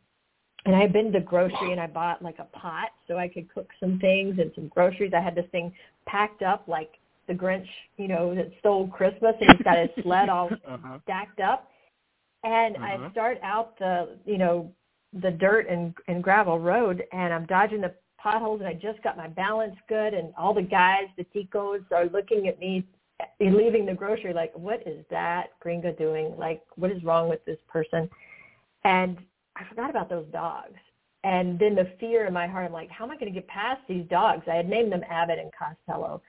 And I had been to grocery and I bought like a pot so I could cook some things and some groceries. I had this thing packed up like the Grinch, you know, that stole Christmas, and he's got his sled all uh-huh. stacked up. And Uh-huh. I start out the, you know, the dirt and, and gravel road and I'm dodging the potholes and I just got my balance good and all the guys, the ticos are looking at me leaving the grocery like, what is that gringo doing? Like, what is wrong with this person? And I forgot about those dogs. And then the fear in my heart, I'm like, how am I going to get past these dogs? I had named them Abbott and Costello.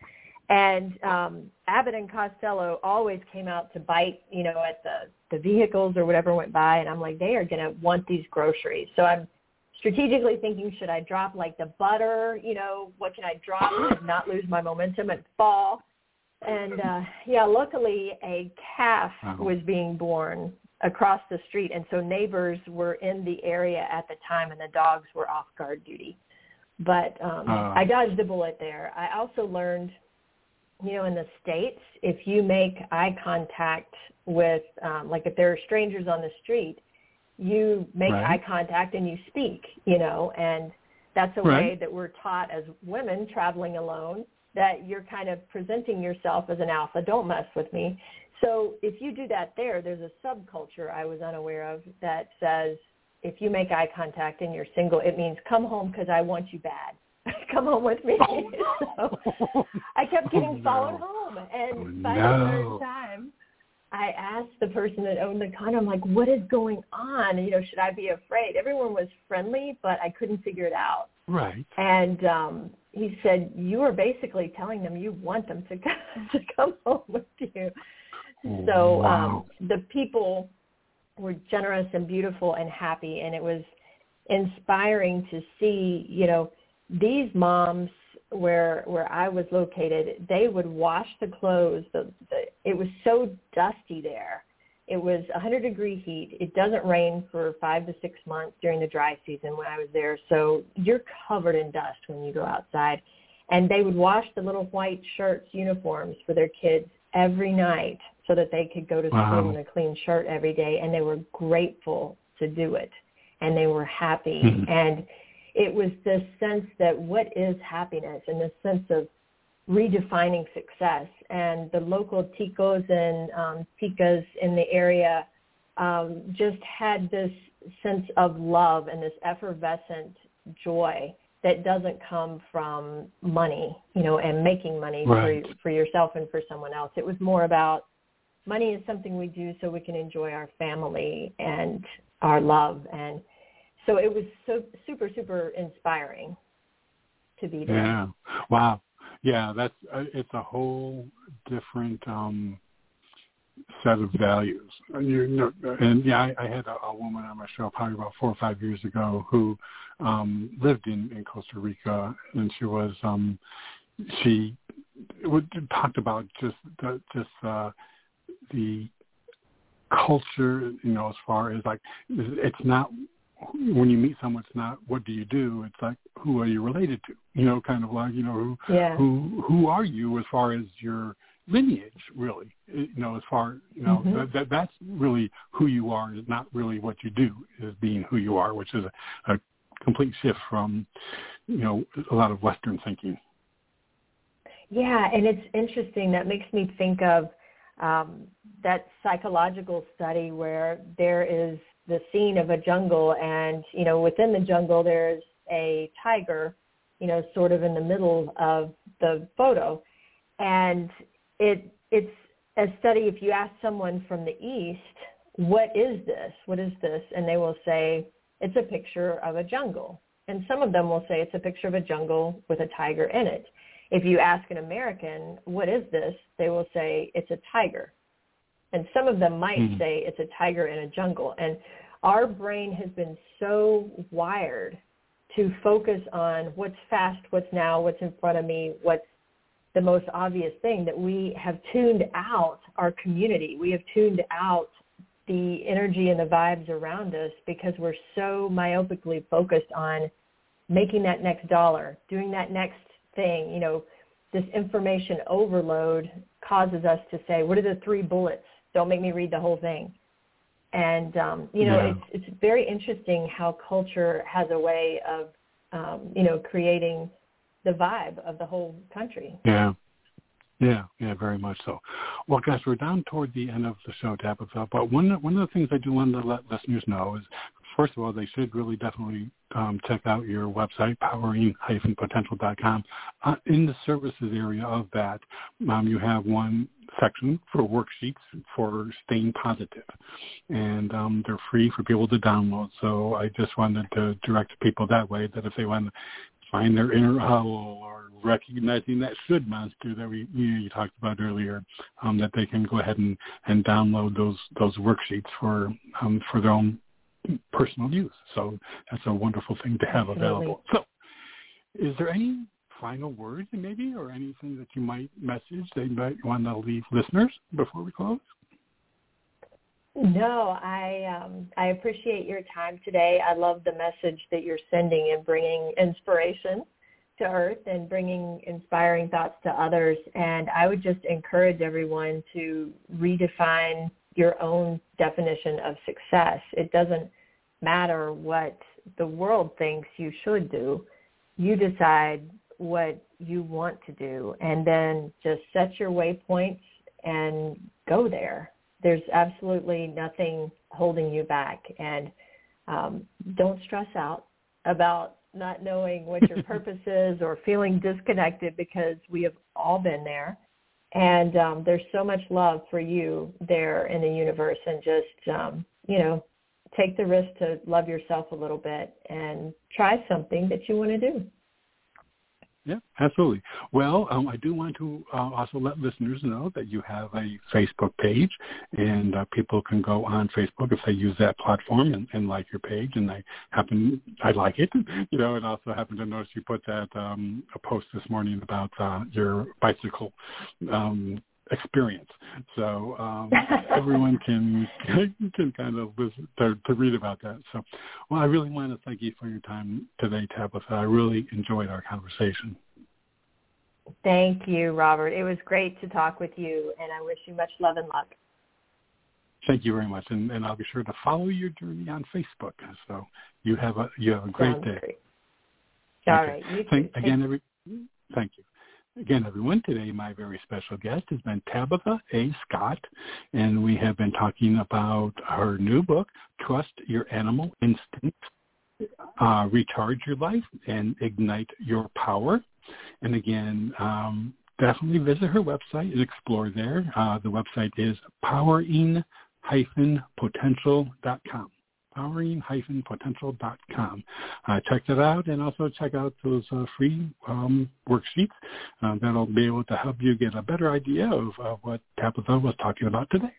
And um, Abbott and Costello always came out to bite, you know, at the, the vehicles or whatever went by. And I'm like, they are going to want these groceries. So I'm strategically thinking, should I drop like the butter? You know, what can I drop and not lose my momentum and fall? And uh, yeah, luckily a calf Wow. was being born across the street. And so neighbors were in the area at the time and the dogs were off guard duty. But um, Ah. I dodged a bullet there. I also learned you know, in the States, if you make eye contact with, um, like if there are strangers on the street, you make Right. eye contact and you speak, you know, and that's a way that we're taught as women traveling alone that you're kind of presenting yourself as an alpha. Don't mess with me. So if you do that there, there's a subculture I was unaware of that says if you make eye contact and you're single, it means come home because I want you bad. come home with me. so I kept oh, getting Oh, no. followed home, and Oh, by the third time, I asked the person that owned the condo, I'm like, "What is going on? You know, should I be afraid?" Everyone was friendly, but I couldn't figure it out. Right. And um, he said, "You are basically telling them you want them to come, to come home with you." So Wow. um, the people were generous and beautiful and happy, and it was inspiring to see. You know, these moms where where I was located, they would wash the clothes. The, the, it was so dusty there. It was 100 degree heat. It doesn't rain for five to six months during the dry season when I was there. So you're covered in dust when you go outside. And they would wash the little white shirts, uniforms for their kids every night so that they could go to Wow. school in a clean shirt every day. And they were grateful to do it. And they were happy. Mhm. And it was this sense that what is happiness and this sense of redefining success. And the local ticos and um, ticas in the area um, just had this sense of love and this effervescent joy that doesn't come from money, you know, and making money Right. for for yourself and for someone else. It was more about money is something we do so we can enjoy our family and our love and so it was so super super inspiring to be there. Yeah. Wow. Yeah, that's uh, it's a whole different um set of values. And, you know, and yeah, I, I had a, a woman on my show probably about four or five years ago who um lived in in Costa Rica, and she was um she would, talked about just the just uh the culture, you know, as far as like it's not when you meet someone, it's not what do you do. It's like who are you related to? You know, kind of like you know who Yeah. who who are you as far as your lineage, really. You know, as far you know Mhm. that, that that's really who you are. Is not really what you do. Is being who you are, which is a, a complete shift from you know a lot of Western thinking. Yeah, and it's interesting. That makes me think of um, that psychological study where there is the scene of a jungle, and you know within the jungle there's a tiger, you know, sort of in the middle of the photo. And it it's a study if you ask someone from the east, what is this? What is this? And they will say it's a picture of a jungle. And some of them will say it's a picture of a jungle with a tiger in it. If you ask an American, what is this? They will say it's a tiger. And some of them might mm-hmm. say it's a tiger in a jungle. And our brain has been so wired to focus on what's fast, what's now, what's in front of me, what's the most obvious thing that we have tuned out our community. We have tuned out the energy and the vibes around us because we're so myopically focused on making that next dollar, doing that next thing. You know, this information overload causes us to say, what are the three bullets? Don't make me read the whole thing. And um, you know, yeah. it's it's very interesting how culture has a way of um, you know creating the vibe of the whole country. Yeah. Yeah, yeah, very much so. Well, guys, we're down toward the end of the show, Tabitha. But one one of the things I do want to let listeners know is, first of all, they should really definitely um, check out your website, powering-potential.com. Uh, in the services area of that, um, you have one section for worksheets for staying positive, and um, they're free for people to download. So I just wanted to direct people that way that if they want to find their inner owl or recognizing that should monster that we you, know, you talked about earlier, um, that they can go ahead and, and download those those worksheets for um, for their own personal use. So that's a wonderful thing to have Absolutely. available. So, is there any final words maybe, or anything that you might message that you might want to leave listeners before we close? No, I um, I appreciate your time today. I love the message that you're sending and bringing inspiration to Earth and bringing inspiring thoughts to others. And I would just encourage everyone to redefine your own definition of success. It doesn't matter what the world thinks you should do. You decide what you want to do and then just set your waypoints and go there there's absolutely nothing holding you back and um, don't stress out about not knowing what your purpose is or feeling disconnected because we have all been there and um, there's so much love for you there in the universe and just um, you know take the risk to love yourself a little bit and try something that you want to do yeah, absolutely. Well, um, I do want to uh, also let listeners know that you have a Facebook page, and uh, people can go on Facebook if they use that platform and, and like your page. And I happen, I like it, you know, and also happen to notice you put that um, a post this morning about uh, your bicycle um, experience. So um, everyone can can kind of listen to, to read about that. So, well, I really want to thank you for your time today, Tabitha. I really enjoyed our conversation. Thank you, Robert. It was great to talk with you, and I wish you much love and luck. Thank you very much, and, and I'll be sure to follow your journey on Facebook. So you have a you have a great Sounds day. Great. All okay. right. You thank, again, every, thank you. Again, everyone, today my very special guest has been Tabitha A. Scott, and we have been talking about her new book, Trust Your Animal Instincts, uh, Recharge Your Life, and Ignite Your Power. And again, um, definitely visit her website and explore there. Uh, the website is powering-potential.com powering-potential.com. Uh, check that out and also check out those uh, free um, worksheets uh, that'll be able to help you get a better idea of, of what Tabitha was talking about today.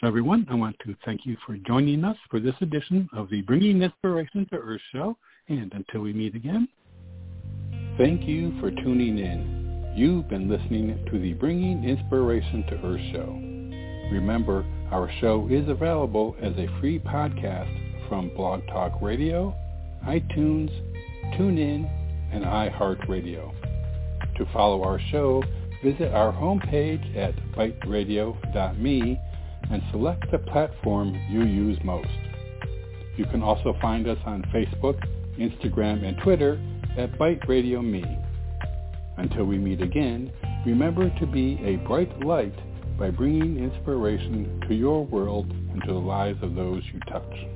So everyone, I want to thank you for joining us for this edition of the Bringing Inspiration to Earth show. And until we meet again, thank you for tuning in. You've been listening to the Bringing Inspiration to Earth show. Remember, our show is available as a free podcast from Blog Talk Radio, iTunes, TuneIn, and iHeartRadio. To follow our show, visit our homepage at biteradio.me and select the platform you use most. You can also find us on Facebook, Instagram, and Twitter at BITE Radio Me. Until we meet again, remember to be a bright light by bringing inspiration to your world and to the lives of those you touch.